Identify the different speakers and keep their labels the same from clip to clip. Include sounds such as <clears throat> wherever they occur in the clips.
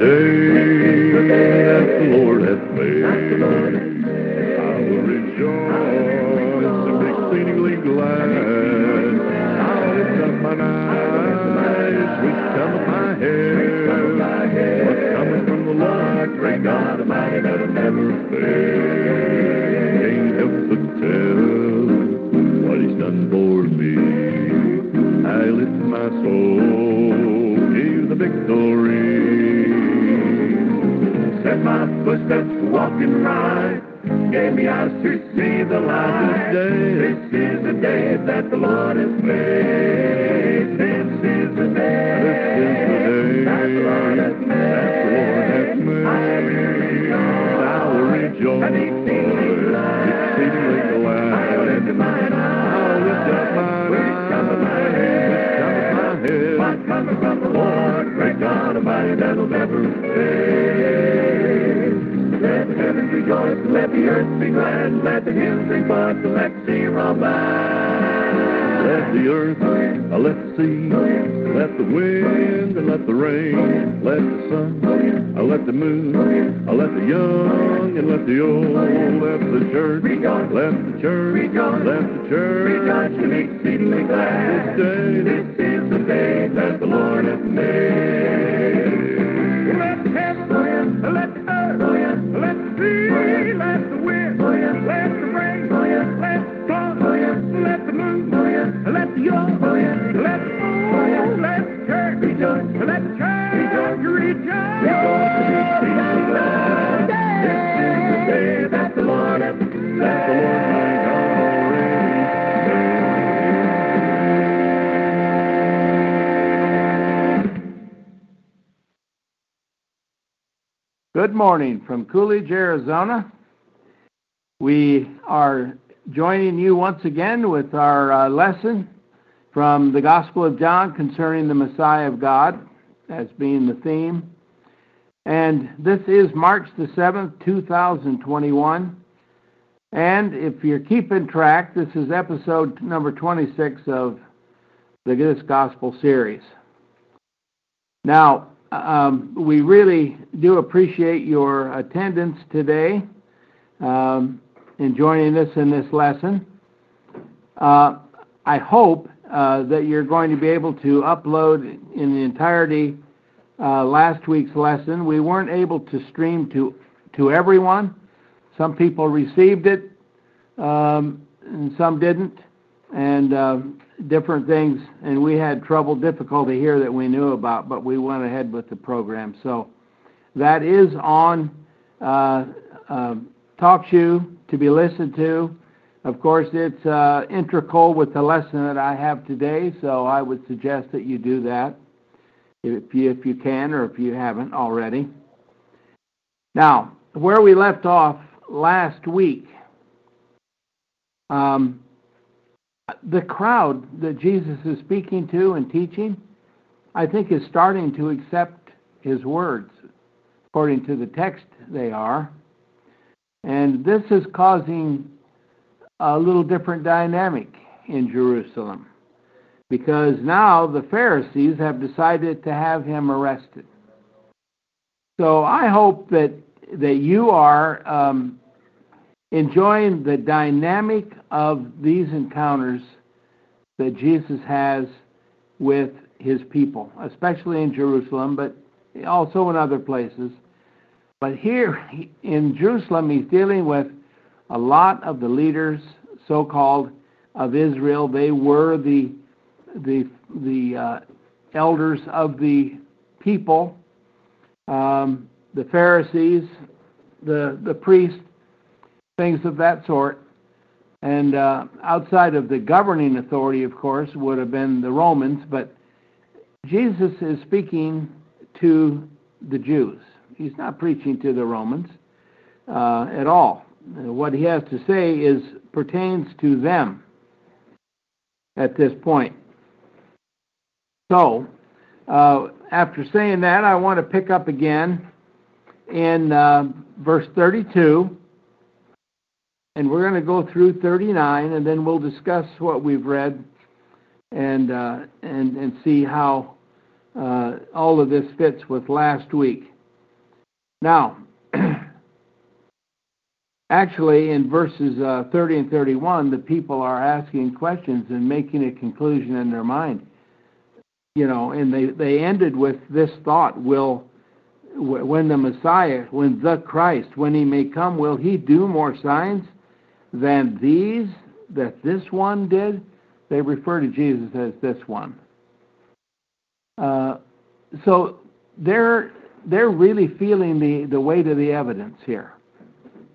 Speaker 1: Day that the Lord hath made. I will rejoice and be exceedingly glad. I'll lift up mine eyes, which cometh my head. What's coming from the Lord, great God Almighty, that'll never fail. Can't help but tell what He's done for me. I lift my soul, footsteps walking right, gave me eyes to see the light. This is the day that the Lord has made. This is the day that the Lord has made. I will rejoice. I will rejoice. And exceedingly glad. Exceedingly glad. I'll lift mine eyes. I'll lift up mine eyes. Cometh my head. Which cometh my head. What cometh from the Lord, great God Almighty, that'll never fail. Let the rejoice, let the earth be glad, let the hills sing forth, let the sea roll. Let the earth, uh, let the sea, let the wind, and let the rain, let the sun, uh, let the moon, uh, let the young, and let the old, let the church, let the church, let the church, rejoice and be exceedingly glad. This day, this is the day that the Lord has made.
Speaker 2: Good morning from Coolidge, Arizona. We are joining you once again with our uh, lesson from the Gospel of John concerning the Messiah of God as being the theme. And this is March the 7th, 2021. And if you're keeping track, this is episode number 26 of the this Gospel series. Now, um, we really do appreciate your attendance today um, in joining us in this lesson. Uh, I hope uh, that you're going to be able to upload in the entirety uh, last week's lesson. We weren't able to stream to to everyone. Some people received it, um, and some didn't, and uh, different things. And we had trouble, difficulty here that we knew about, but we went ahead with the program. So that is on uh, uh, to be listened to. Of course, it's uh, integral with the lesson that I have today, so I would suggest that you do that if you, if you can or if you haven't already. Now, where we left off last week, um, the crowd that Jesus is speaking to and teaching, I think, is starting to accept his words. According to the text, they are. And this is causing a little different dynamic in Jerusalem because now the Pharisees have decided to have him arrested. So I hope that that you are um, enjoying the dynamic of these encounters that Jesus has with his people, especially in Jerusalem, but also in other places. But here in Jerusalem, he's dealing with a lot of the leaders, so-called, of Israel. They were the the the uh, elders of the people, um, the Pharisees, the, the priests, things of that sort. And uh, outside of the governing authority, of course, would have been the Romans, but Jesus is speaking to the Jews. He's not preaching to the Romans uh, at all. What he has to say is pertains to them at this point. So, uh, after saying that, I want to pick up again in uh, verse 32, and we're going to go through 39, and then we'll discuss what we've read and uh, and and see how uh, all of this fits with last week. Now, <clears throat> actually, in verses uh, 30 and 31, the people are asking questions and making a conclusion in their mind. You know, and they, they ended with this thought Will, when the Messiah, when the Christ, when he may come, will he do more signs than these that this one did? They refer to Jesus as this one. Uh, so they're they're really feeling the, the weight of the evidence here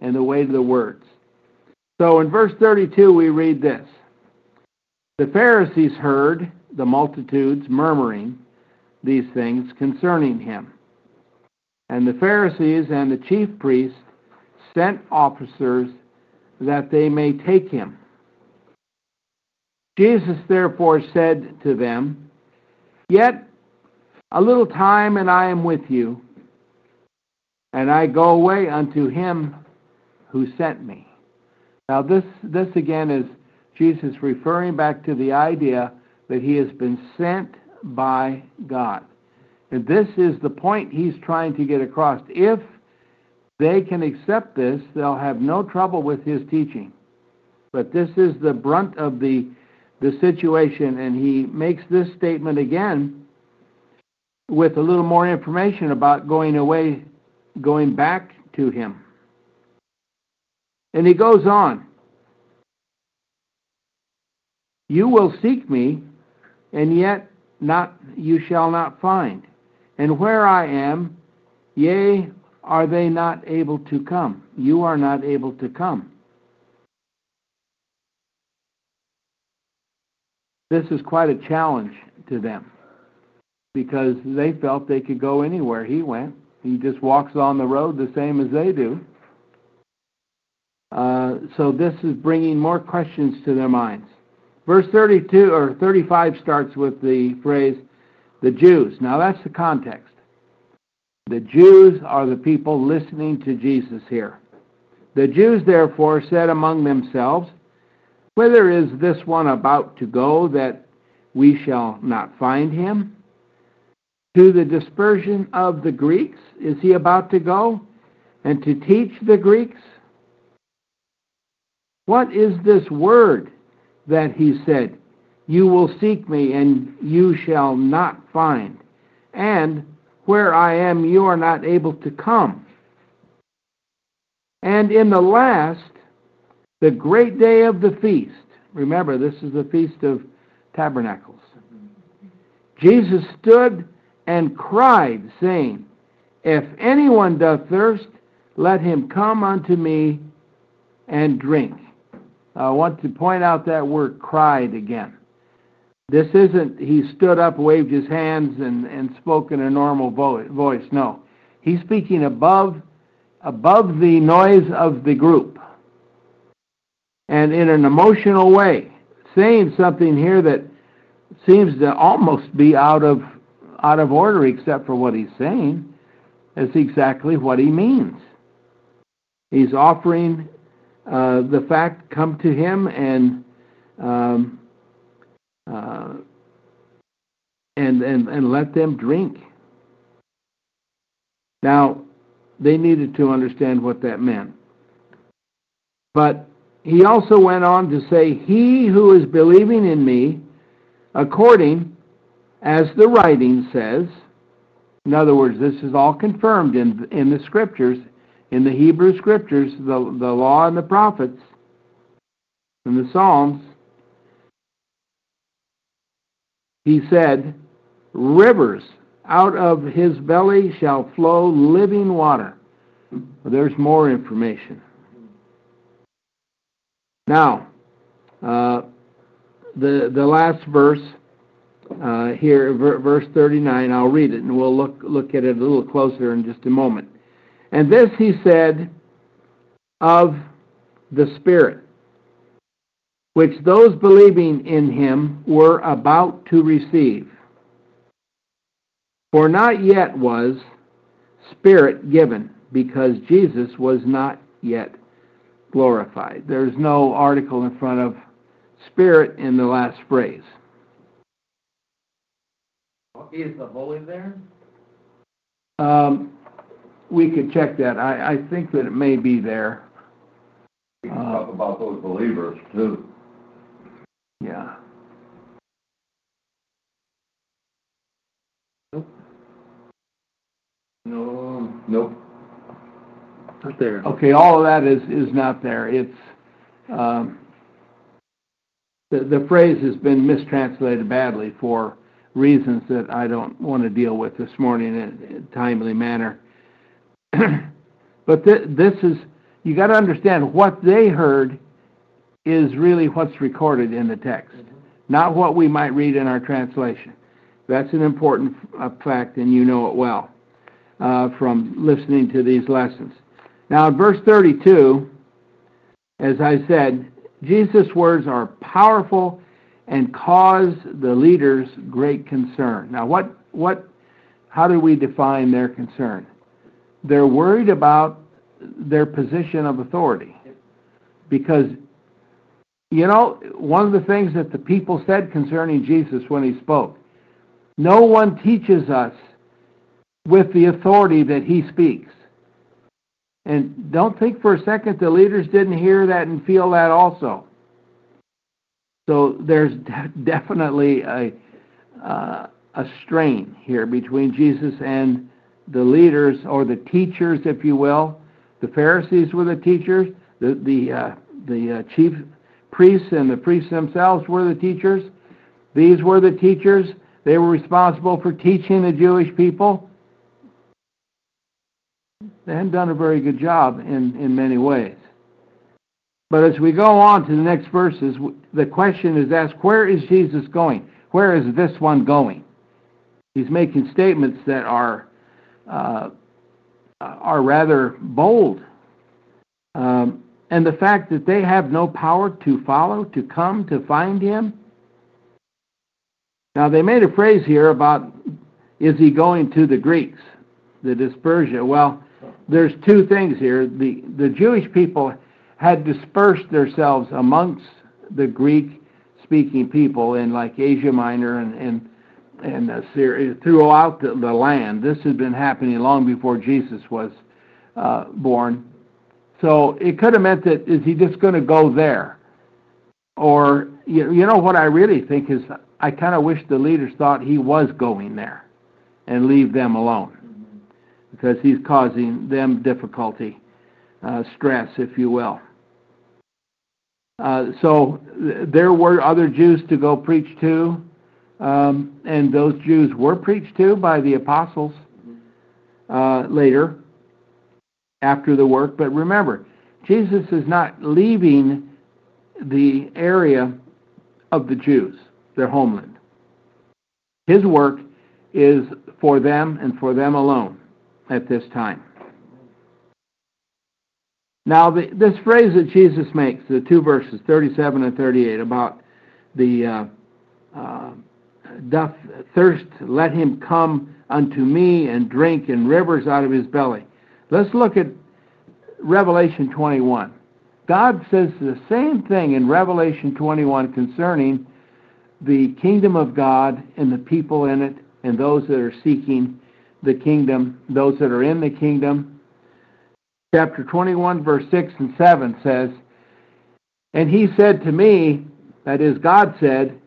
Speaker 2: and the weight of the words. So in verse 32, we read this The Pharisees heard the multitudes murmuring these things concerning him. And the Pharisees and the chief priests sent officers that they may take him. Jesus therefore said to them, Yet a little time, and I am with you, and I go away unto him who sent me. Now, this, this again is Jesus referring back to the idea that he has been sent by God. And this is the point he's trying to get across. If they can accept this, they'll have no trouble with his teaching. But this is the brunt of the, the situation, and he makes this statement again with a little more information about going away, going back to him. And he goes on You will seek me, and yet not you shall not find. And where I am, yea, are they not able to come? You are not able to come. This is quite a challenge to them because they felt they could go anywhere he went. He just walks on the road the same as they do. Uh, so this is bringing more questions to their minds. Verse 32 or 35 starts with the phrase, the Jews. Now that's the context. The Jews are the people listening to Jesus here. The Jews therefore said among themselves, Whither is this one about to go that we shall not find him? to the dispersion of the Greeks? Is he about to go and to teach the Greeks? What is this word that he said, You will seek me and you shall not find, and where I am you are not able to come? And in the last, the great day of the feast, remember this is the Feast of Tabernacles, Jesus stood and cried, saying, If anyone doth thirst, let him come unto me and drink. I want to point out that word cried again. This isn't he stood up, waved his hands, and, and spoke in a normal vo- voice. No. He's speaking above above the noise of the group and in an emotional way, saying something here that seems to almost be out of out of order except for what he's saying. That's exactly what he means. He's offering uh, the fact, come to him and um, uh, and, and and let them drink. Now, they needed to understand what that meant. But he also went on to say, He who is believing in me, according as the writing says. In other words, this is all confirmed in, in the scriptures, in the Hebrew scriptures, the, the law and the prophets, and the Psalms. He said, rivers out of his belly shall flow living water. There's more information. Now, uh, the the last verse uh, here, ver- verse 39. I'll read it, and we'll look look at it a little closer in just a moment. And this he said of the Spirit, which those believing in him were about to receive. For not yet was Spirit given, because Jesus was not yet glorified. There's no article in front of Spirit in the last phrase.
Speaker 3: Is the Holy there?
Speaker 2: Um, we could check that. I, I think that it may be there.
Speaker 3: We can talk about those believers too.
Speaker 2: Yeah. Nope.
Speaker 3: No, nope.
Speaker 4: Not there.
Speaker 2: Okay, all of that is, is not there. It's, um, the, the phrase has been mistranslated badly for reasons that I don't want to deal with this morning in a timely manner. <clears throat> but th- this is, you got to understand what they heard is really what's recorded in the text, not what we might read in our translation. That's an important uh, fact, and you know it well uh, from listening to these lessons. Now, in verse 32, as I said, Jesus' words are powerful and cause the leaders great concern. Now, what, what, how do we define their concern? They're worried about their position of authority. Because, you know, one of the things that the people said concerning Jesus when he spoke, no one teaches us with the authority that he speaks. And don't think for a second the leaders didn't hear that and feel that also. So there's <laughs> definitely a uh, a strain here between Jesus and the leaders or the teachers, if you will. The Pharisees were the teachers. The the uh, the uh, chief priests and the priests themselves were the teachers. These were the teachers. They were responsible for teaching the Jewish people. They hadn't done a very good job in, in many ways. But as we go on to the next verses, the question is asked where is Jesus going? Where is this one going? He's making statements that are, uh, are rather bold. Um, and the fact that they have no power to follow, to come, to find him. Now, they made a phrase here about is he going to the Greeks, the dispersia? Well, there's two things here. The, the Jewish people had dispersed themselves amongst the Greek speaking people in like Asia Minor and, and, and uh, Syria, throughout the, the, land. This had been happening long before Jesus was uh, born. So it could have meant that is he just going to go there? Or, you, you know what I really think is I kind of wish the leaders thought he was going there and leave them alone because he's causing them difficulty, uh, stress, if you will. Uh, so th- there were other Jews to go preach to, um, and those Jews were preached to by the apostles uh, later after the work. But remember, Jesus is not leaving the area of the Jews, their homeland. His work is for them and for them alone at this time. Now, the, this phrase that Jesus makes, the two verses, 37 and 38, about the uh, uh, doth thirst, let him come unto me and drink, and rivers out of his belly. Let's look at Revelation 21. God says the same thing in Revelation 21 concerning the kingdom of God and the people in it and those that are seeking the kingdom, those that are in the kingdom. Chapter 21, verse 6 and 7 says, And he said to me, that is, God said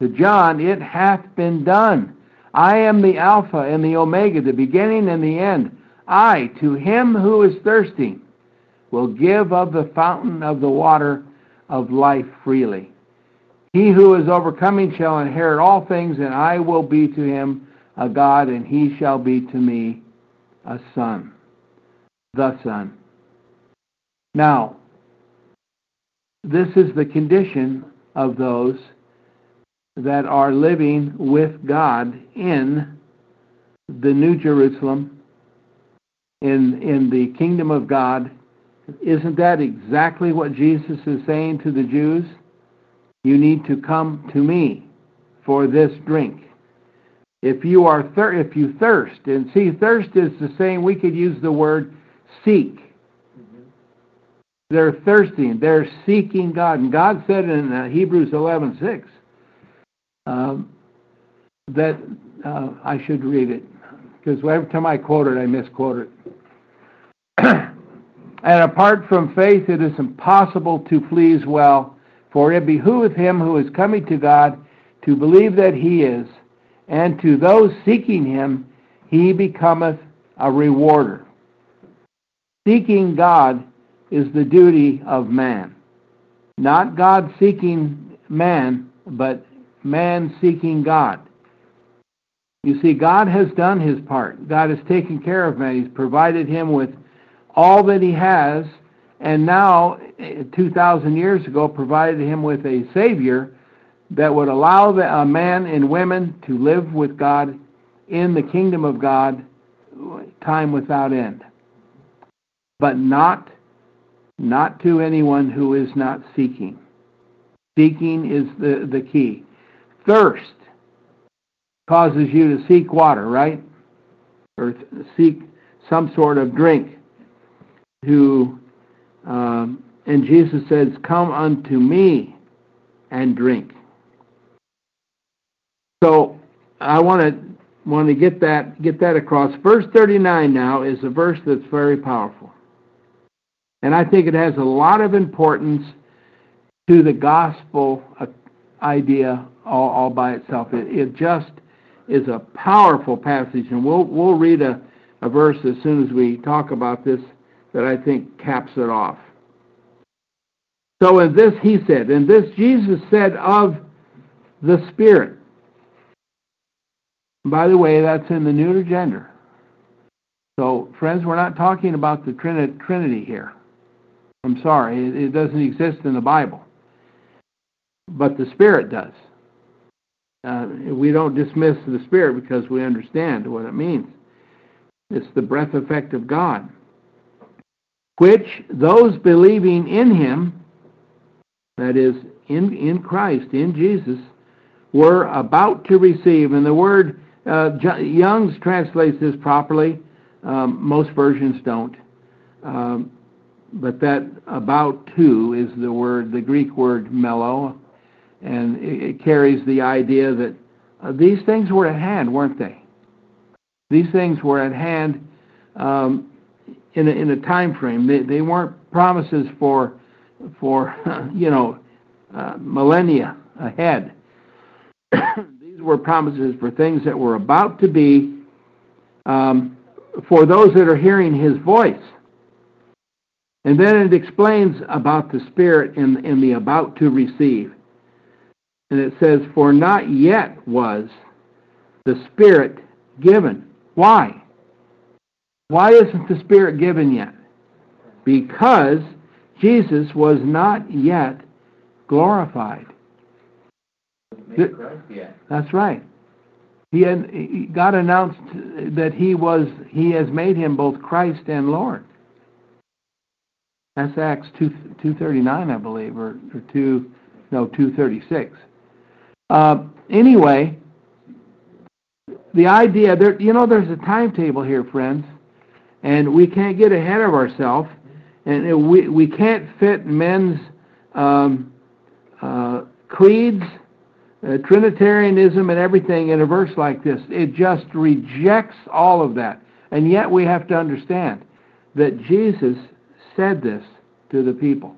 Speaker 2: to John, It hath been done. I am the Alpha and the Omega, the beginning and the end. I, to him who is thirsty, will give of the fountain of the water of life freely. He who is overcoming shall inherit all things, and I will be to him a God, and he shall be to me a son, the Son. Now, this is the condition of those that are living with God in the New Jerusalem, in, in the kingdom of God. Isn't that exactly what Jesus is saying to the Jews? You need to come to me for this drink. If you are thir- if you thirst, and see, thirst is the same. We could use the word seek. They're thirsting. They're seeking God, and God said in uh, Hebrews eleven six um, that uh, I should read it because every time I quote it, I misquote it. <clears throat> and apart from faith, it is impossible to please well, for it behooveth him who is coming to God to believe that he is, and to those seeking him, he becometh a rewarder. Seeking God is the duty of man. Not God seeking man, but man seeking God. You see, God has done his part. God has taken care of man. He's provided him with all that he has, and now, 2,000 years ago, provided him with a Savior that would allow the, a man and women to live with God in the kingdom of God time without end. But not not to anyone who is not seeking. Seeking is the, the key. Thirst causes you to seek water, right? Or seek some sort of drink. To um, and Jesus says, "Come unto me and drink." So I want to want to get that get that across. Verse 39 now is a verse that's very powerful. And I think it has a lot of importance to the gospel idea all, all by itself. It, it, just is a powerful passage, and we'll we'll read a, a verse as soon as we talk about this that I think caps it off. So in this he said, in this Jesus said of the Spirit. By the way, that's in the neuter gender. So, friends, we're not talking about the Trinity here. I'm sorry, it doesn't exist in the Bible. But the Spirit does. Uh, we don't dismiss the Spirit because we understand what it means. It's the breath effect of God, which those believing in Him, that is, in, in Christ, in Jesus, were about to receive. And the word uh, Young's translates this properly. Um, most versions don't. Um, but that about to is the word, the Greek word mello, and it, carries the idea that uh, these things were at hand, weren't they? These things were at hand um, in, a, in a time frame. They, they weren't promises for, for <laughs> you know, uh, millennia ahead. <coughs> These were promises for things that were about to be um, for those that are hearing his voice. And then it explains about the Spirit in, in the about to receive. And it says, For not yet was the Spirit given. Why? Why isn't the Spirit given yet? Because Jesus was not yet glorified. That's right. He had God announced that he was he has made him both Christ and Lord. That's Acts two two thirty nine, I believe, or, or two no two thirty six. Uh, anyway, the idea there, you know, there's a timetable here, friends, and we can't get ahead of ourselves, and we we can't fit men's um, uh, creeds, uh, Trinitarianism, and everything in a verse like this. It just rejects all of that, and yet we have to understand that Jesus said this to the people.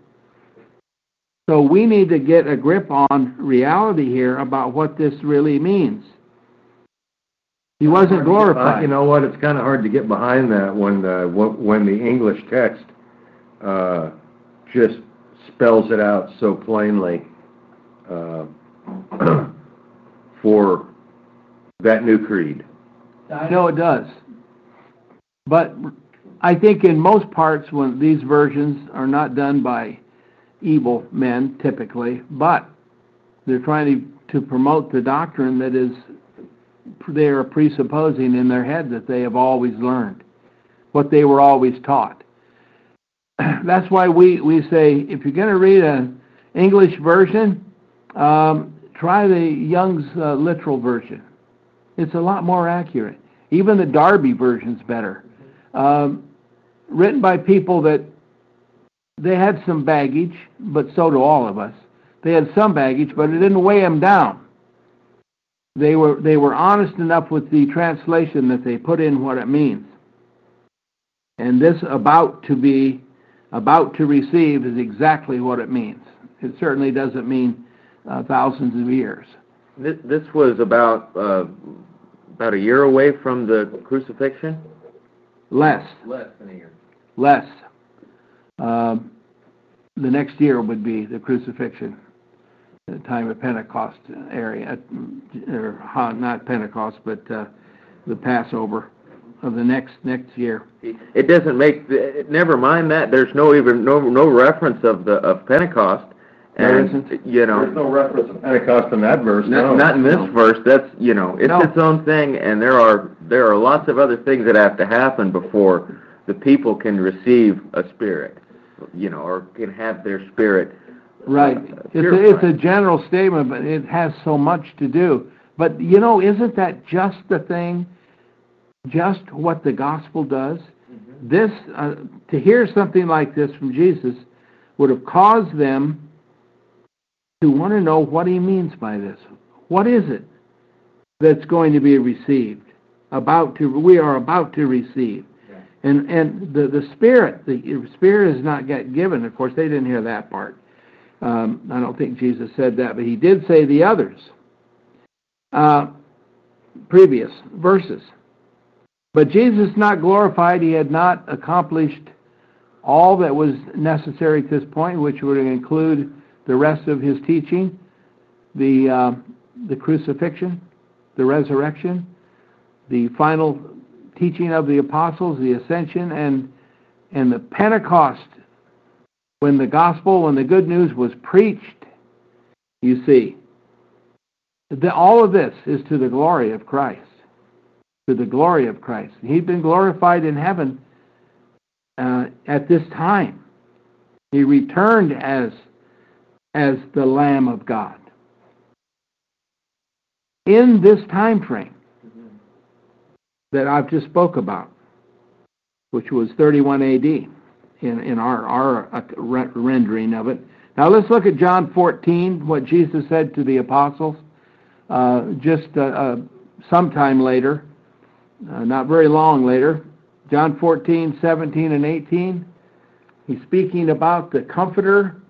Speaker 2: So we need to get a grip on reality here about what this really means. He wasn't glorified.
Speaker 3: You know what? It's kind of hard to get behind that when the when the English text uh, just spells it out so plainly uh, <clears throat> for that new creed.
Speaker 2: No, it does. But I think in most parts, when these versions are not done by evil men typically, but they're trying to, to promote the doctrine that is they are presupposing in their head that they have always learned, what they were always taught. <clears throat> That's why we, we say if you're going to read an English version, um, try the Young's uh, literal version. It's a lot more accurate. Even the Darby version's better. Um, written by people that they had some baggage, but so do all of us. They had some baggage, but it didn't weigh them down. They were they were honest enough with the translation that they put in what it means. And this about to be about to receive is exactly what it means. It certainly doesn't mean uh, thousands of years.
Speaker 5: This, this was about uh, about a year away from the crucifixion.
Speaker 2: Less.
Speaker 5: Less than a year.
Speaker 2: Less. Um, the next year would be the crucifixion, the time of Pentecost area, or uh, not Pentecost, but uh, the Passover of the next next year.
Speaker 5: It doesn't make. Never mind that. There's no even no no reference of the of Pentecost.
Speaker 2: There
Speaker 5: And
Speaker 2: isn't?
Speaker 5: you know,
Speaker 3: There's no reference of Pentecost in that verse, no.
Speaker 5: Not, not in this
Speaker 2: No.
Speaker 5: verse. That's you know, it's
Speaker 2: No.
Speaker 5: its own thing, and there are there are lots of other things that have to happen before the people can receive a spirit, you know, or can have their spirit.
Speaker 2: Right.
Speaker 5: uh,
Speaker 2: It's a, it's a general statement, but it has so much to do. But you know, isn't that just the thing? Just what the gospel does? This, uh, to hear something like this from Jesus would have caused them to want to know what he means by this. What is it that's going to be received? About to, we are about to receive. And, and the, the Spirit, the Spirit is not yet given. Of course, they didn't hear that part. Um, I don't think Jesus said that, but he did say the others. Uh, previous verses. But Jesus not glorified, he had not accomplished all that was necessary at this point, which would include the rest of his teaching, the, uh, the crucifixion, the resurrection, the final teaching of the apostles, the ascension, and, and the Pentecost when the gospel, when the good news was preached, you see, the, all of this is to the glory of Christ. To the glory of Christ. He'd been glorified in heaven uh, at this time. He returned as, as the Lamb of God. In this time frame that I've just spoke about, which was 31 AD in, in our, our rendering of it. Now let's look at John 14, what Jesus said to the apostles uh, just uh, uh, sometime later, uh, not very long later. John 14, 17, and 18. He's speaking about the Comforter,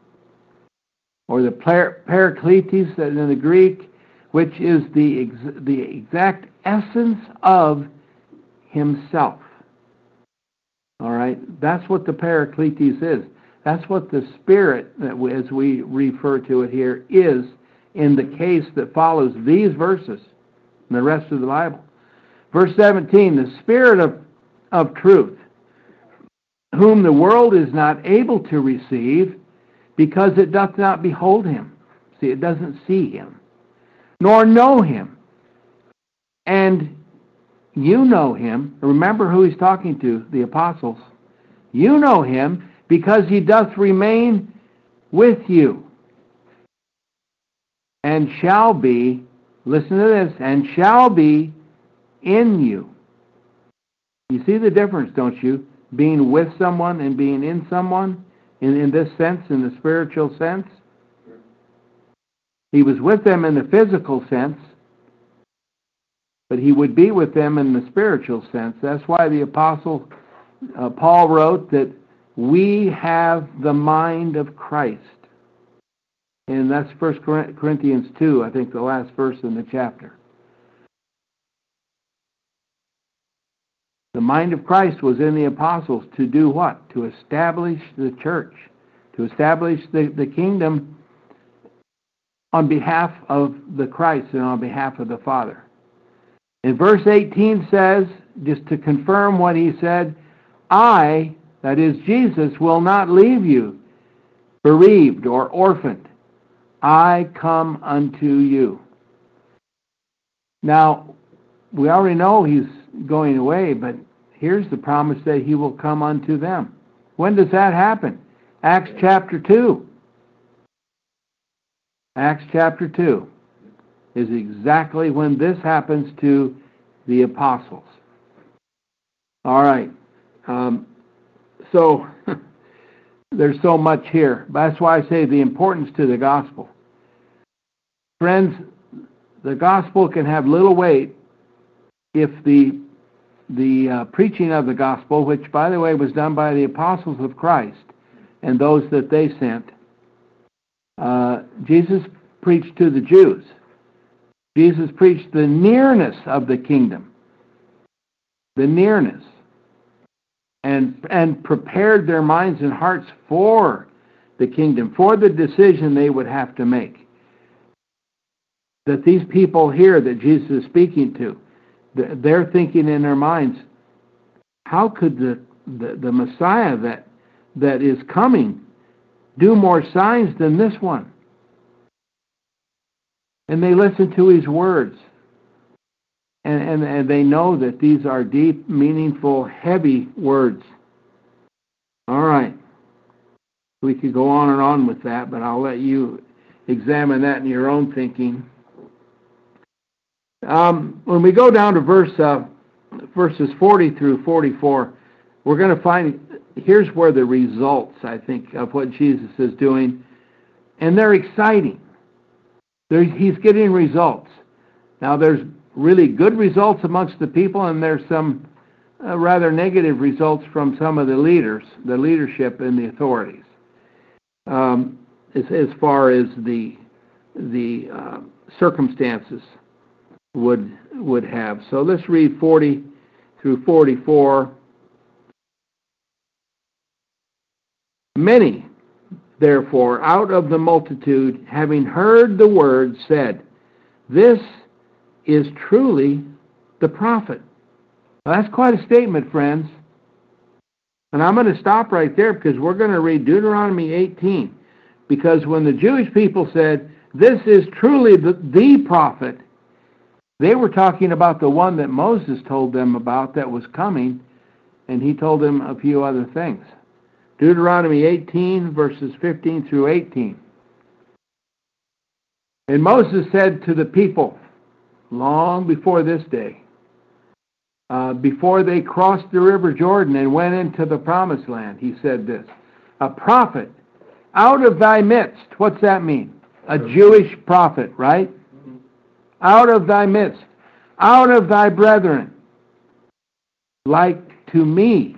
Speaker 2: or the par- Paracletus in the Greek, which is the, ex- the exact essence of himself. All right? That's what the Paracletus is. That's what the Spirit, that as we refer to it here, is in the case that follows these verses and the rest of the Bible. Verse 17, the Spirit of, of truth, whom the world is not able to receive because it doth not behold him. See, it doesn't see him, nor know him. And you know him. Remember who he's talking to, the apostles. You know him because he doth remain with you and shall be, listen to this, and shall be in you. You see the difference, don't you? Being with someone and being in someone, in, in this sense, in the spiritual sense. He was with them in the physical sense, but he would be with them in the spiritual sense. That's why the apostle uh, Paul wrote that we have the mind of Christ. And that's 1 Corinthians 2, I think the last verse in the chapter. The mind of Christ was in the apostles to do what? To establish the church, to establish the, the kingdom on behalf of the Christ and on behalf of the Father. And verse 18 says, just to confirm what he said, I, that is Jesus, will not leave you bereaved or orphaned. I come unto you. Now, we already know he's going away, but here's the promise that he will come unto them. When does that happen? Acts chapter 2. Acts chapter 2 is exactly when this happens to the apostles. All right. Um, so <laughs> there's so much here. That's why I say the importance to the gospel. Friends, the gospel can have little weight if the the uh, preaching of the gospel, which by the way was done by the apostles of Christ and those that they sent, uh, Jesus preached to the Jews. Jesus preached the nearness of the kingdom, the nearness, and and prepared their minds and hearts for the kingdom, for the decision they would have to make. That these people here that Jesus is speaking to, they're thinking in their minds, how could the, the, the Messiah that that is coming do more signs than this one? And they listen to his words. And, and, and they know that these are deep, meaningful, heavy words. All right. We could go on and on with that, but I'll let you examine that in your own thinking. Um, when we go down to verse uh, verses 40 through 44, we're going to find here's where the results, I think, of what Jesus is doing, and they're exciting. They're, he's getting results. Now, there's really good results amongst the people, and there's some uh, rather negative results from some of the leaders, the leadership and the authorities, um, as, as far as the the uh, circumstances would would have. So let's read 40 through 44. Many, therefore, out of the multitude, having heard the word, said, This is truly the prophet. Now, that's quite a statement, friends. And I'm going to stop right there because we're going to read Deuteronomy 18. Because when the Jewish people said, This is truly the, the prophet, they were talking about the one that Moses told them about that was coming, and he told them a few other things. Deuteronomy 18, verses 15 through 18. And Moses said to the people, long before this day, uh, before they crossed the river Jordan and went into the promised land, he said this A prophet out of thy midst. What's that mean? A Jewish prophet, right? out of thy midst, out of thy brethren, like to me,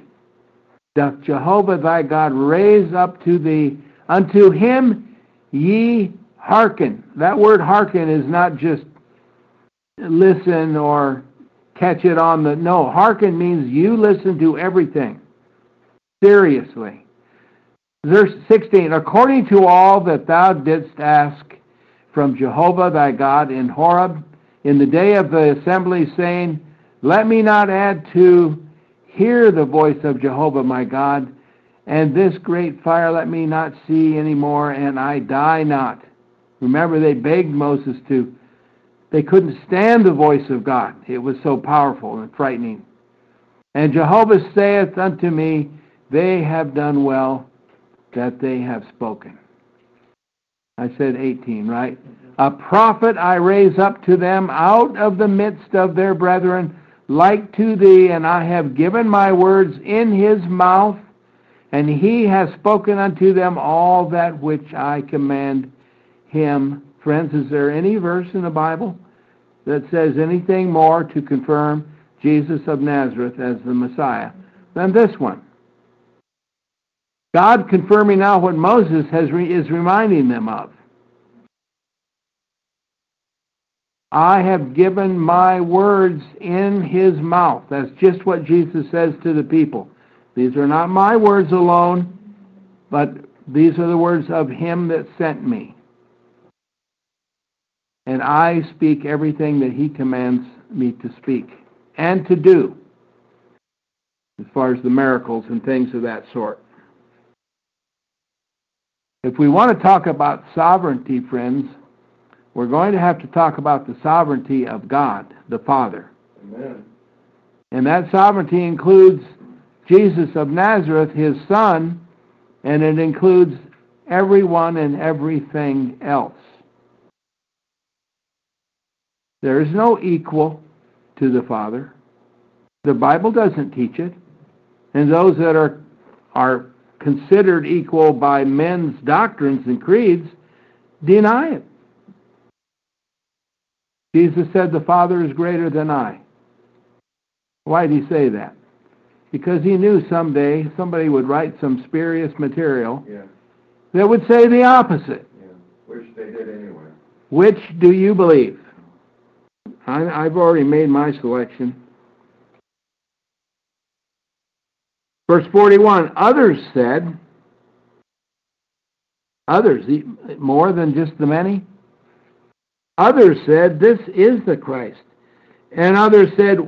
Speaker 2: doth Jehovah thy God raise up to thee. Unto him ye hearken. That word hearken is not just listen or catch it on the. No, hearken means you listen to everything. Seriously. Verse 16 According to all that thou didst ask from Jehovah thy God in Horeb in the day of the assembly, saying, Let me not add to hear the voice of Jehovah my God, and this great fire let me not see any more, and I die not. Remember, they begged Moses to. They couldn't stand the voice of God. It was so powerful and frightening. And Jehovah saith unto me, They have done well that they have spoken. I said 18, right? A prophet I raise up to them out of the midst of their brethren, like to thee, and I have given my words in his mouth, and he has spoken unto them all that which I command him. Friends, is there any verse in the Bible that says anything more to confirm Jesus of Nazareth as the Messiah than this one? God confirming now what Moses has re- is reminding them of. I have given my words in his mouth. That's just what Jesus says to the people. These are not my words alone, but these are the words of him that sent me. And I speak everything that he commands me to speak and to do as far as the miracles and things of that sort. If we want to talk about sovereignty, friends, we're going to have to talk about the sovereignty of God, the Father.
Speaker 3: Amen.
Speaker 2: And that sovereignty includes Jesus of Nazareth, his son, and it includes everyone and everything else. There is no equal to the Father. The Bible doesn't teach it. And those that are, are considered equal by men's doctrines and creeds deny it. Jesus said, The Father is greater than I. Why did he say that? Because he knew someday somebody would write some spurious material
Speaker 3: Yeah,
Speaker 2: that would say the opposite.
Speaker 3: yeah, which they did anyway.
Speaker 2: Which do you believe? I, I've already made my selection. Verse 41 Others said, others, more than just the many? Others said, This is the Christ. And others said,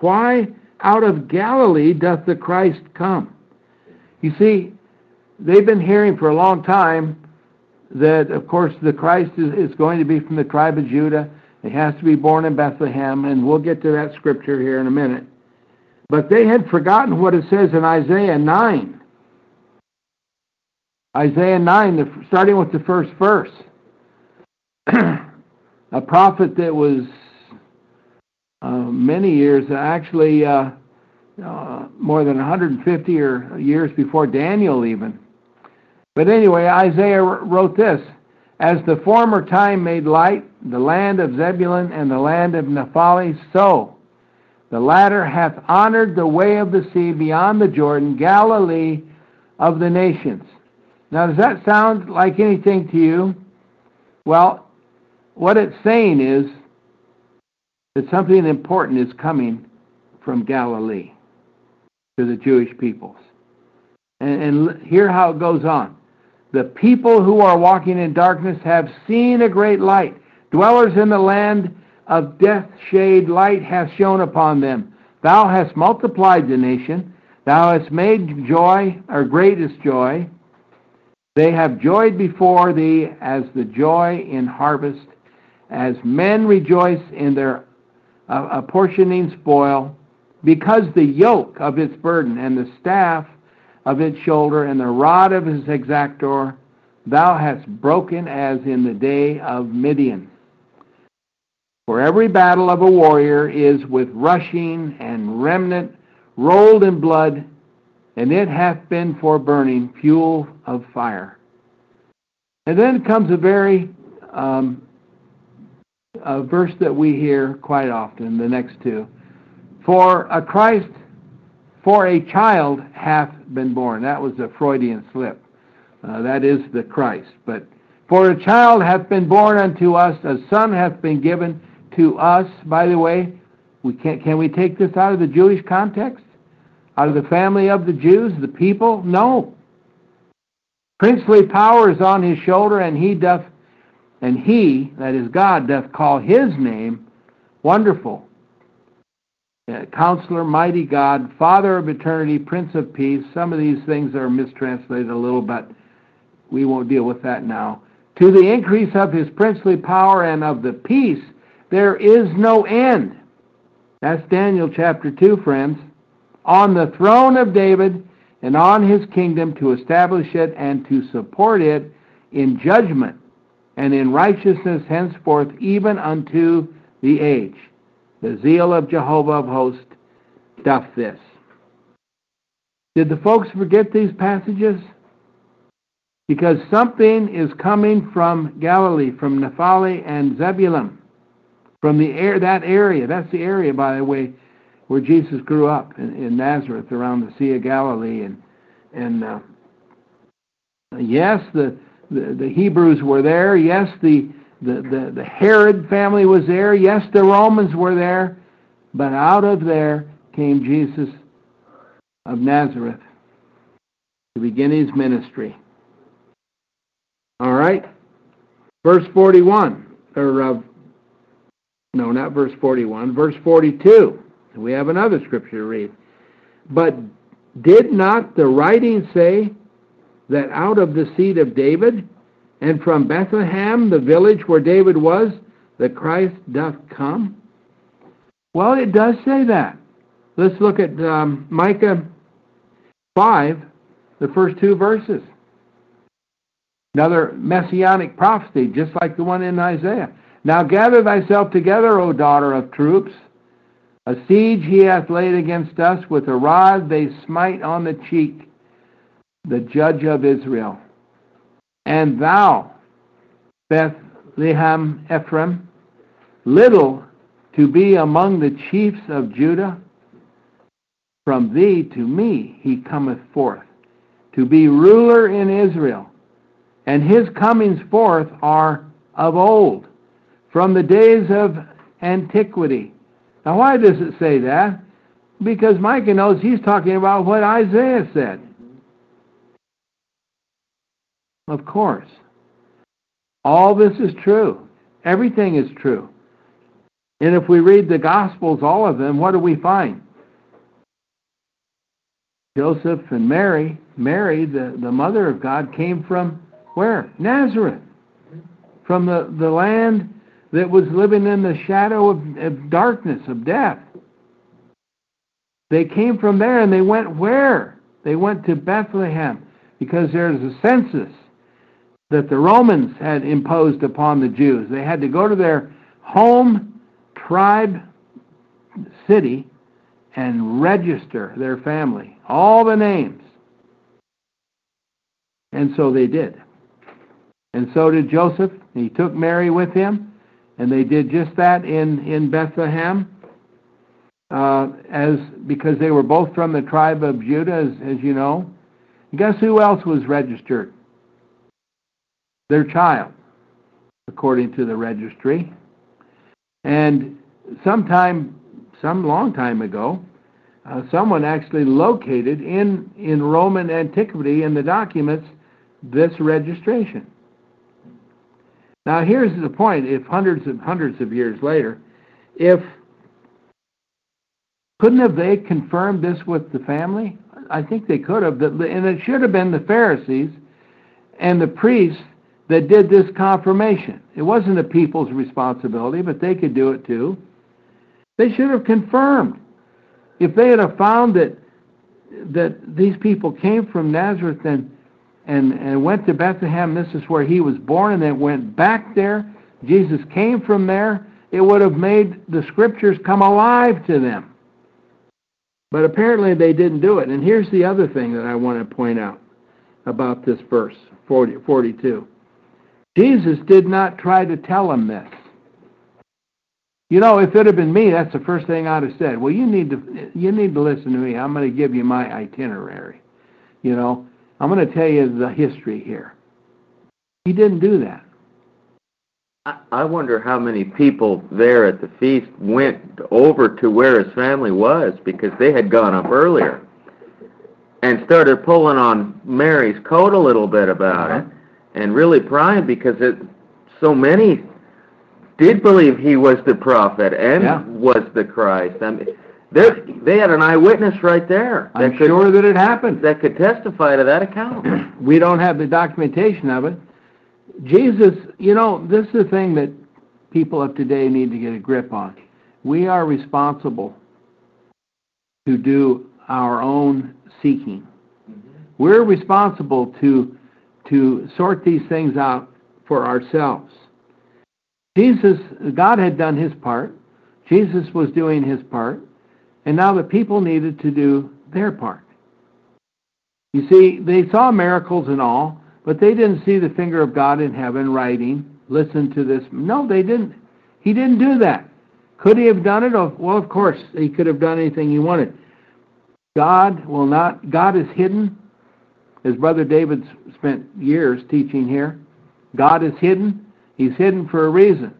Speaker 2: Why out of Galilee doth the Christ come? You see, they've been hearing for a long time that, of course, the Christ is, is going to be from the tribe of Judah. He has to be born in Bethlehem, and we'll get to that scripture here in a minute. But they had forgotten what it says in Isaiah 9. Isaiah 9, the, starting with the first verse. <clears throat> a prophet that was uh, many years, actually uh, uh, more than 150 or years before Daniel even. But anyway, Isaiah wrote this As the former time made light, the land of Zebulun and the land of Naphtali, so the latter hath honored the way of the sea beyond the Jordan, Galilee of the nations. Now, does that sound like anything to you? Well, what it's saying is that something important is coming from Galilee to the Jewish peoples. And, and hear how it goes on. The people who are walking in darkness have seen a great light. Dwellers in the land of death shade, light hath shone upon them. Thou hast multiplied the nation. Thou hast made joy, our greatest joy. They have joyed before thee as the joy in harvest, as men rejoice in their uh, apportioning spoil, because the yoke of its burden and the staff of its shoulder and the rod of his exactor thou hast broken as in the day of Midian. For every battle of a warrior is with rushing and remnant rolled in blood, and it hath been for burning fuel of fire. And then comes a very um, a verse that we hear quite often, the next two. For a Christ, for a child hath been born. That was a Freudian slip. Uh, that is the Christ. But for a child hath been born unto us, a son hath been given to us. By the way, we can can we take this out of the Jewish context? Out of the family of the Jews, the people? No. Princely power is on his shoulder, and he doth, and he, that is God, doth call his name wonderful. Uh, Counselor, mighty God, Father of eternity, Prince of peace. Some of these things are mistranslated a little, but we won't deal with that now. To the increase of his princely power and of the peace, there is no end. That's Daniel chapter 2, friends. On the throne of David and on his kingdom to establish it and to support it in judgment and in righteousness henceforth even unto the age. The zeal of Jehovah of hosts doth this. Did the folks forget these passages? Because something is coming from Galilee, from Naphtali and Zebulun, from the air, that area. That's the area, by the way, where Jesus grew up in, in Nazareth, around the Sea of Galilee, and and uh, yes, the, the the Hebrews were there. Yes, the the, the, the Herod family was there. Yes, the Romans were there. But out of there came Jesus of Nazareth to begin his ministry. All right? Verse 41, or uh, no, not verse 41, verse 42. We have another scripture to read. But did not the writing say that out of the seed of David and from Bethlehem, the village where David was, the Christ doth come? Well, it does say that. Let's look at um, Micah 5, the first two verses. Another messianic prophecy, just like the one in Isaiah. Now gather thyself together, O daughter of troops. A siege he hath laid against us, with a rod they smite on the cheek, the judge of Israel. And thou, Bethlehem Ephraim, little to be among the chiefs of Judah, from thee to me he cometh forth, to be ruler in Israel. And his comings forth are of old, from the days of antiquity. Now, why does it say that? Because Micah knows he's talking about what Isaiah said. Of course. All this is true. Everything is true. And if we read the Gospels, all of them, what do we find? Joseph and Mary, Mary, the, the mother of God, came from where? Nazareth. From the, the land that was living in the shadow of, of darkness, of death. They came from there and they went where? They went to Bethlehem because there's a census that the Romans had imposed upon the Jews. They had to go to their home tribe city and register their family, all the names. And so they did. And so did Joseph. He took Mary with him, and they did just that in, in Bethlehem. Uh, as because they were both from the tribe of Judah, as, as you know. Guess who else was registered? Their child, according to the registry. And sometime, some long time ago, uh, someone actually located in, in Roman antiquity in the documents this registration. Now here's the point, if hundreds and hundreds of years later, if couldn't have they confirmed this with the family? I think they could have, and it should have been the Pharisees and the priests that did this confirmation. It wasn't the people's responsibility, but they could do it too. They should have confirmed. If they had found that that these people came from Nazareth and and, and went to Bethlehem, this is where he was born, and then went back there, Jesus came from there, it would have made the scriptures come alive to them. But apparently they didn't do it. And here's the other thing that I want to point out about this verse 40, 42. Jesus did not try to tell him this. You know, if it had been me, that's the first thing I'd have said. Well, you need to you need to listen to me. I'm going to give you my itinerary. You know, I'm going to tell you the history here. He didn't do that.
Speaker 5: I wonder how many people there at the feast went over to where his family was because they had gone up earlier and started pulling on Mary's coat a little bit about it and really prying because it so many did believe he was the prophet and yeah. was the Christ. I mean, they had an eyewitness right there.
Speaker 2: I'm could, sure that it happened.
Speaker 5: That could testify to that account. <clears throat>
Speaker 2: we don't have the documentation of it. Jesus, you know, this is the thing that people of today need to get a grip on. We are responsible to do our own seeking. Mm-hmm. We're responsible to to sort these things out for ourselves. Jesus, God had done his part. Jesus was doing his part. And now the people needed to do their part. You see, they saw miracles and all, but they didn't see the finger of God in heaven writing, listen to this. No, they didn't. He didn't do that. Could he have done it? Oh, well, of course, he could have done anything he wanted. God will not, God is hidden. As Brother David spent years teaching here, God is hidden. He's hidden for a reason.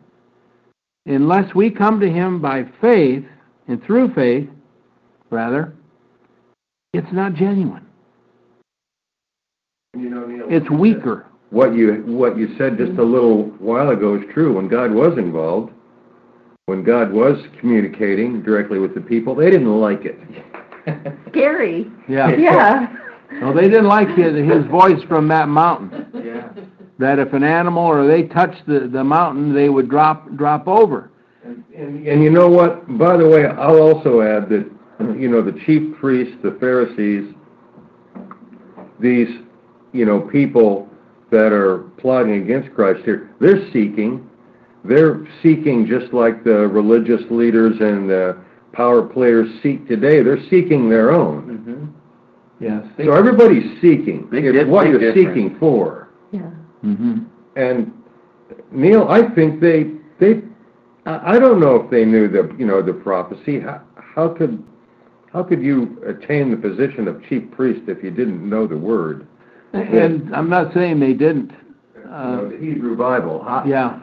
Speaker 2: Unless we come to him by faith, and through faith, rather, it's not genuine.
Speaker 3: You know, Neil,
Speaker 2: it's weaker.
Speaker 3: What you what you said just a little while ago is true. When God was involved, when God was communicating directly with the people, they didn't like it.
Speaker 6: Scary.
Speaker 2: Yeah. <laughs>
Speaker 6: Yeah.
Speaker 2: No, they didn't like his, his voice from that mountain.
Speaker 3: Yeah.
Speaker 2: That if an animal or they touched the, the mountain, they would drop, drop over.
Speaker 3: And, and you know what? By the way, I'll also add that, you know, the chief priests, the Pharisees, these, you know, people that are plotting against Christ here, they're seeking, they're seeking just like the religious leaders and the power players seek today, they're seeking their own.
Speaker 5: Mm-hmm.
Speaker 2: Yes.
Speaker 3: So everybody's seeking,
Speaker 5: Big
Speaker 3: it's
Speaker 5: dif-
Speaker 3: what
Speaker 5: big
Speaker 3: you're
Speaker 5: difference.
Speaker 3: seeking for.
Speaker 6: Yeah.
Speaker 2: hmm
Speaker 3: And Neil, I think they, they, I, I don't know if they knew the, you know, the prophecy. How, how could, how could you attain the position of chief priest if you didn't know the word?
Speaker 2: And I'm not saying they didn't.
Speaker 3: You
Speaker 2: Uh,
Speaker 3: the Hebrew Bible. How-
Speaker 2: yeah,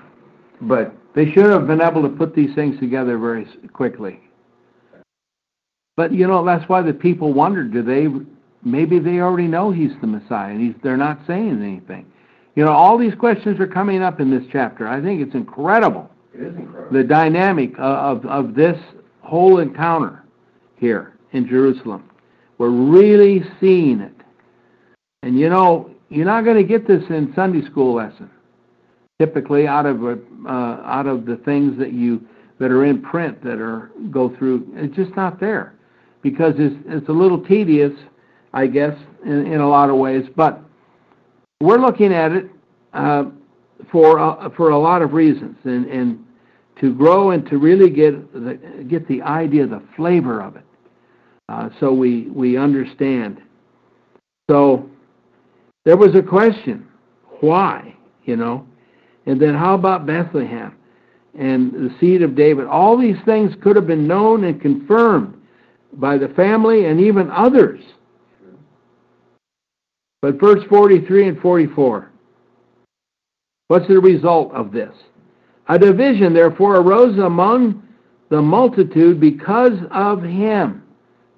Speaker 3: But,
Speaker 2: they should have been able to put these things together very s- quickly. But, you know, that's why the people wondered, do they, maybe they already know he's the Messiah, and he's, they're not saying anything. You know, all these questions are coming up in this chapter. I think it's incredible,
Speaker 3: it is incredible.
Speaker 2: the dynamic of, of, this whole encounter here in Jerusalem. We're really seeing it. And you know, you're not going to get this in Sunday school lesson. Typically, out of a, uh, out of the things that you that are in print that are go through, it's just not there because it's it's a little tedious, I guess, in, in a lot of ways. But we're looking at it uh, for uh, for a lot of reasons, and and to grow and to really get the get the idea, the flavor of it, uh, so we we understand. So there was a question, why, you know, and then how about Bethlehem and the seed of David? All these things could have been known and confirmed by the family and even others. But verse 43 and 44, what's the result of this? A division, therefore, arose among the multitude because of him.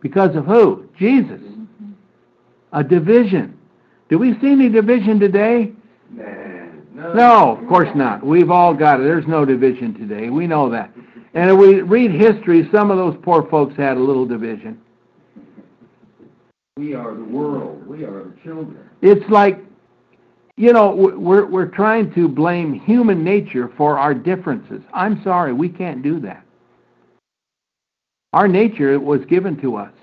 Speaker 2: Because of who? Jesus. A division. Do we see any division today? No, of course not. We've all got it. There's no division today. We know that. And if we read history, some of those poor folks had a little division.
Speaker 3: We are the world, we are the children.
Speaker 2: It's like, you know, we're, we're trying to blame human nature for our differences. I'm sorry, we can't do that. Our nature was given to us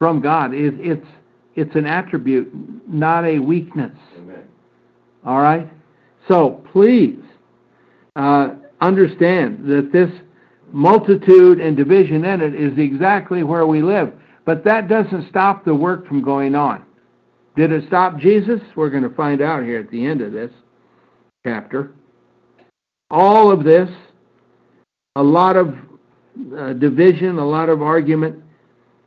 Speaker 2: from God. It, it's, it's an attribute, not a weakness.
Speaker 3: Amen.
Speaker 2: All right? So please uh, understand that this multitude and division in it is exactly where we live. But that doesn't stop the work from going on. Did it stop Jesus? We're going to find out here at the end of this chapter. All of this, a lot of uh, division, a lot of argument.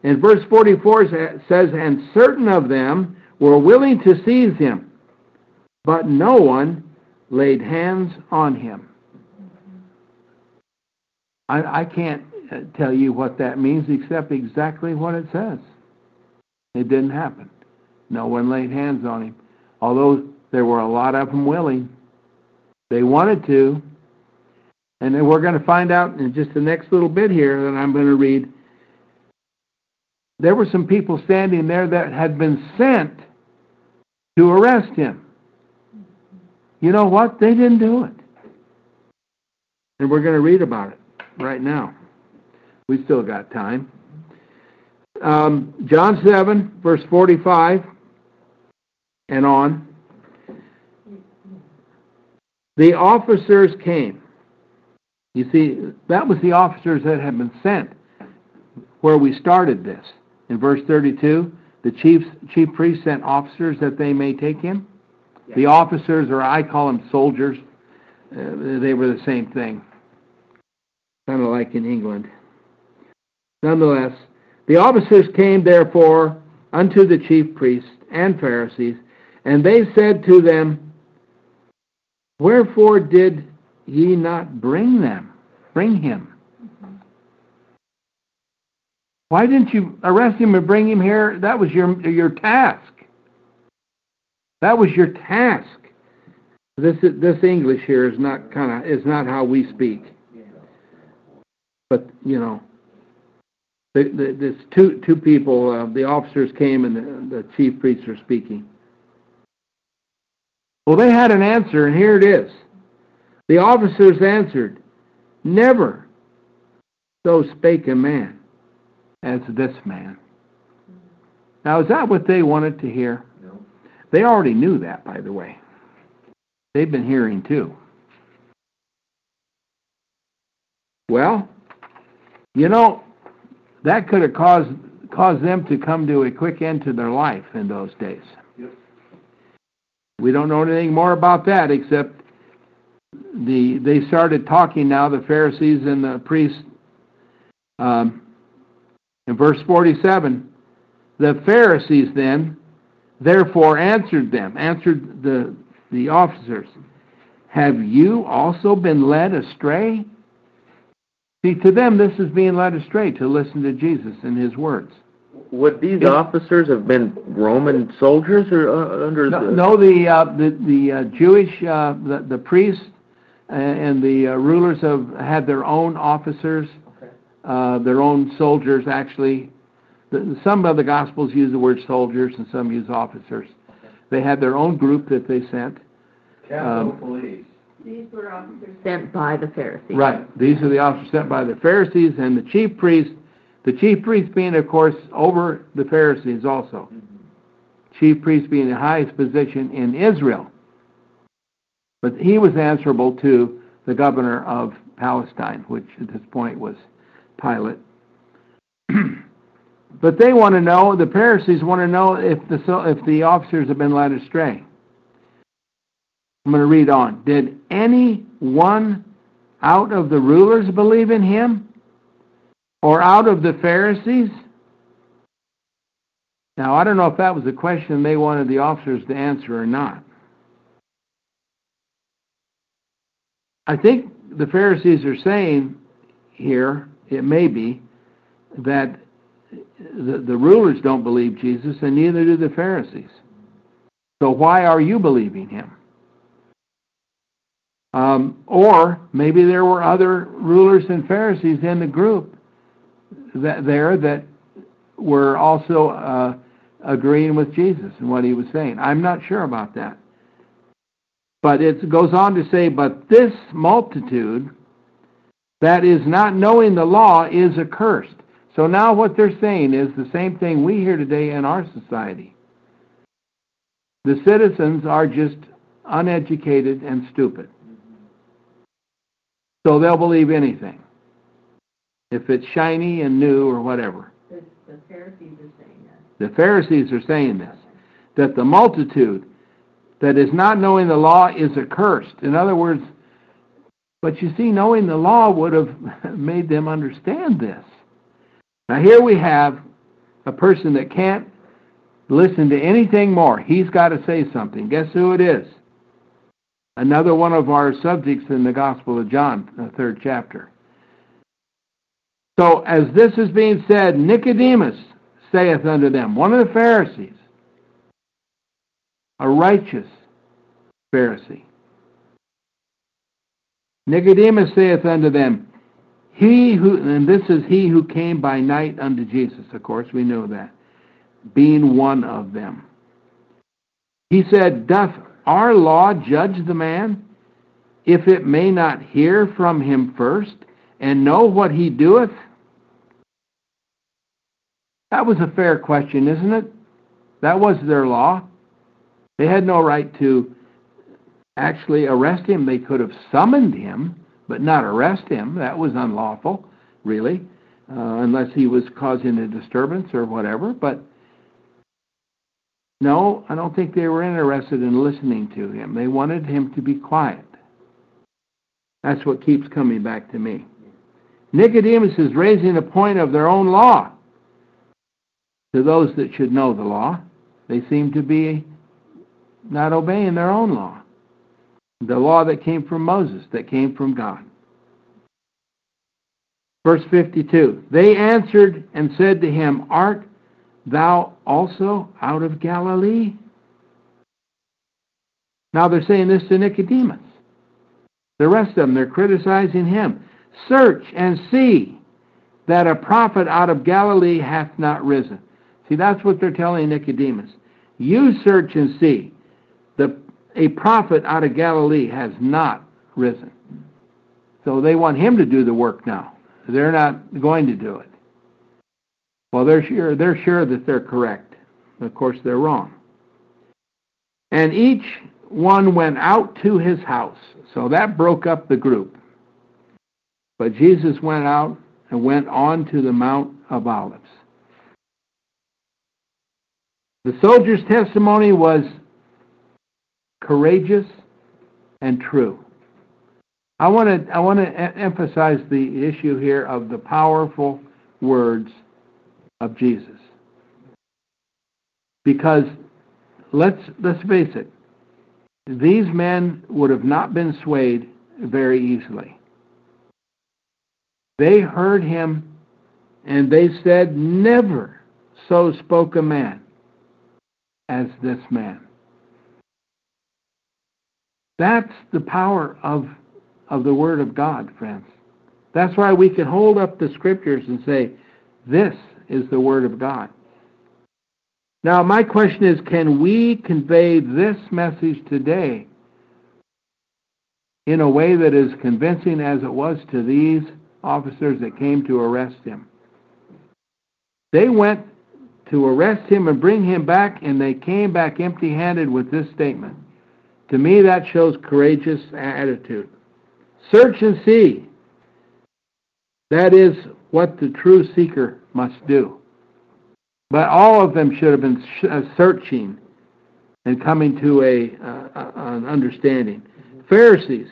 Speaker 2: And verse 44 says, And certain of them were willing to seize him, but no one laid hands on him. I, I can't Uh, tell you what that means except exactly what it says. It didn't happen. No one laid hands on him, although there were a lot of them willing. They wanted to. And then we're going to find out in just the next little bit here that I'm going to read. There were some people standing there that had been sent to arrest him. You know what? They didn't do it. And we're going to read about it right now. We still got time. Um, John 7, verse 45 and on. The officers came. You see, that was the officers that had been sent where we started this. In verse 32, the chief, chief priest sent officers that they may take him. The officers, or I call them soldiers, uh, they were the same thing, kind of like in England. Nonetheless, the officers came therefore unto the chief priests and Pharisees, and they said to them, Wherefore did ye not bring them, bring him? Why didn't you arrest him and bring him here? That was your your task. That was your task. This this English here is not kind of is not how we speak. But, you know, the, the, this two, two people, uh, the officers came and the, the chief priests are speaking. Well, they had an answer, and here it is. The officers answered, Never so spake a man as this man. Now, is that what they wanted to hear?
Speaker 5: No.
Speaker 2: They already knew that, by the way. They've been hearing too. Well, you know, that could have caused caused them to come to a quick end to their life in those days.
Speaker 3: Yep.
Speaker 2: We don't know anything more about that except the they started talking now, the Pharisees and the priests. Um, in verse 47, the Pharisees then therefore answered them, answered the, the officers, Have you also been led astray? See, to them, this is being led astray to listen to Jesus and his words.
Speaker 5: Would these
Speaker 2: Yeah.
Speaker 5: officers have been Roman soldiers or uh, under
Speaker 2: No,
Speaker 5: the?
Speaker 2: no the, uh, the, the uh, Jewish, uh, the, the priests and, and the uh, rulers have had their own officers, uh, their own soldiers, actually. The, some of the Gospels use the word soldiers and some use officers. They had their own group that they sent.
Speaker 3: Capitol
Speaker 2: Um,
Speaker 3: Police.
Speaker 6: These were officers sent by the Pharisees.
Speaker 2: Right. These are the officers sent by the Pharisees and the chief priests. The chief priest being, of course, over the Pharisees also. Mm-hmm. Chief priest being the highest position in Israel. But he was answerable to the governor of Palestine, which at this point was Pilate. <clears throat> but they want to know, the Pharisees want to know if the, if the officers have been led astray. I'm going to read on. Did any one out of the rulers believe in him? Or out of the Pharisees? Now, I don't know if that was a question they wanted the officers to answer or not. I think the Pharisees are saying here, it may be, that the, the rulers don't believe Jesus and neither do the Pharisees. So why are you believing him? Um, or maybe there were other rulers and Pharisees in the group that there that were also uh, agreeing with Jesus and what he was saying. I'm not sure about that. But it goes on to say, but this multitude that is not knowing the law is accursed. So now what they're saying is the same thing we hear today in our society. The citizens are just uneducated and stupid. So they'll believe anything. If it's shiny and new or whatever.
Speaker 6: The, the Pharisees are saying that.
Speaker 2: The Pharisees are saying this, that the multitude that is not knowing the law is accursed. In other words, but you see, knowing the law would have <laughs> made them understand this. Now here we have a person that can't listen to anything more. He's got to say something. Guess who it is? Another one of our subjects in the Gospel of John, the third chapter. So as this is being said, Nicodemus saith unto them, one of the Pharisees, a righteous Pharisee. Nicodemus saith unto them, He who, and this is he who came by night unto Jesus, of course, we know that, being one of them. He said, Doth our law judge the man, if it may not hear from him first, and know what he doeth? That was a fair question, isn't it? That was their law. They had no right to actually arrest him. They could have summoned him, but not arrest him. That was unlawful, really, uh, unless he was causing a disturbance or whatever. But no, I don't think they were interested in listening to him. They wanted him to be quiet. That's what keeps coming back to me. Nicodemus is raising a point of their own law to those that should know the law. They seem to be not obeying their own law. The law that came from Moses, that came from God. Verse 52 They answered and said to him, Art thou also out of Galilee? Now they're saying this to Nicodemus. The rest of them, they're criticizing him. Search and see that a prophet out of Galilee hath not risen. See, that's what they're telling Nicodemus. You search and see. The, a prophet out of Galilee has not risen. So they want him to do the work now. They're not going to do it. Well, they're sure, they're sure that they're correct. Of course, they're wrong. And each one went out to his house. So that broke up the group. But Jesus went out and went on to the Mount of Olives. The soldier's testimony was courageous and true. I want to I want to emphasize the issue here of the powerful words of Jesus. Because let's let's face it, these men would have not been swayed very easily. They heard him and they said, Never so spoke a man as this man. That's the power of, of the Word of God, friends. That's why we can hold up the Scriptures and say, This is the Word of God. Now, my question is can we convey this message today in a way that is convincing as it was to these officers that came to arrest him? They went to arrest him and bring him back, and they came back empty handed with this statement. To me, that shows courageous attitude. Search and see. That is what the true seeker must do. But all of them should have been uh, searching and coming to a uh, an understanding. Pharisees,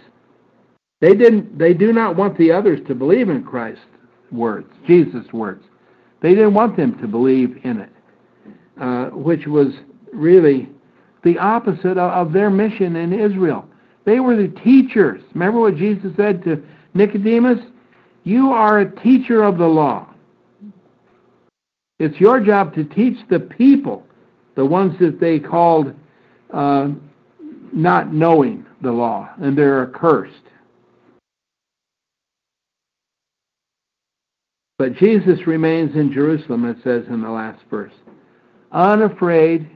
Speaker 2: they didn't. They do not want the others to believe in Christ's words, Jesus' words. They didn't want them to believe in it, uh, which was really the opposite of, of their mission in Israel. They were the teachers. Remember what Jesus said to Nicodemus? You are a teacher of the law. It's your job to teach the people, the ones that they called uh, not knowing the law, and they're accursed. But Jesus remains in Jerusalem, it says in the last verse, unafraid,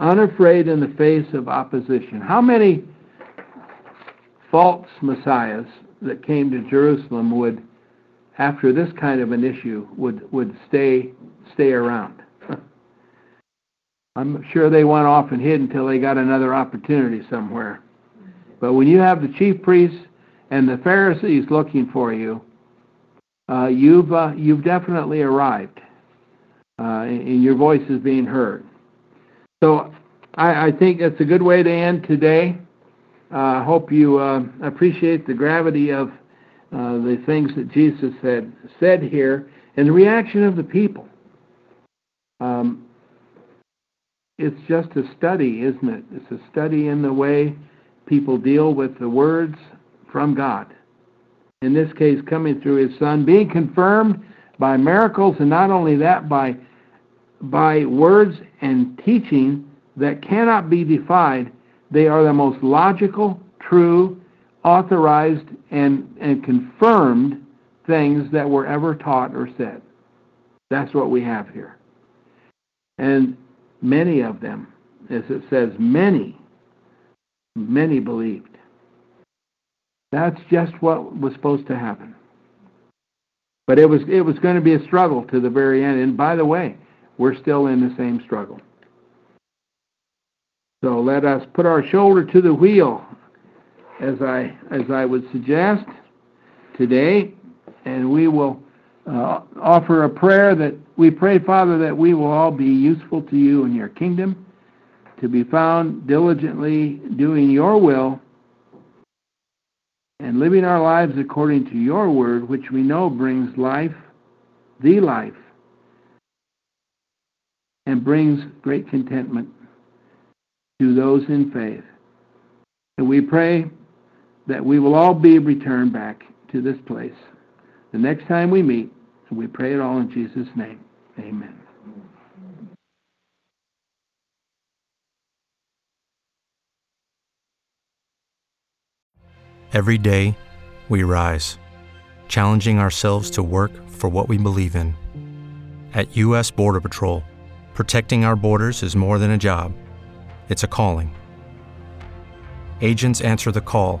Speaker 2: unafraid in the face of opposition. How many false messiahs that came to Jerusalem would after this kind of an issue would would stay stay around. I'm sure they went off and hid until they got another opportunity somewhere. But when you have the chief priests and the Pharisees looking for you, uh, you've uh, you've definitely arrived, uh, and your voice is being heard. So I, I think that's a good way to end today. I uh, hope you uh, appreciate the gravity of uh, the things that Jesus had said here and the reaction of the people. Um, it's just a study, isn't it? It's a study in the way people deal with the words from God. In this case, coming through His Son, being confirmed by miracles, and not only that, by by words and teaching that cannot be defied. They are the most logical, true, authorized and, and confirmed things that were ever taught or said. That's what we have here. And many of them, as it says, many, many believed. That's just what was supposed to happen. But it was it was going to be a struggle to the very end. And by the way, we're still in the same struggle. So let us put our shoulder to the wheel as I as I would suggest today, and we will uh, offer a prayer that we pray, Father, that we will all be useful to you in your kingdom, to be found diligently doing your will and living our lives according to your word, which we know brings life, the life, and brings great contentment to those in faith. And we pray that we will all be returned back to this place the next time we meet. And we pray it all in Jesus' name. Amen.
Speaker 7: Every day we rise, challenging ourselves to work for what we believe in. At U.S. Border Patrol, protecting our borders is more than a job, it's a calling. Agents answer the call,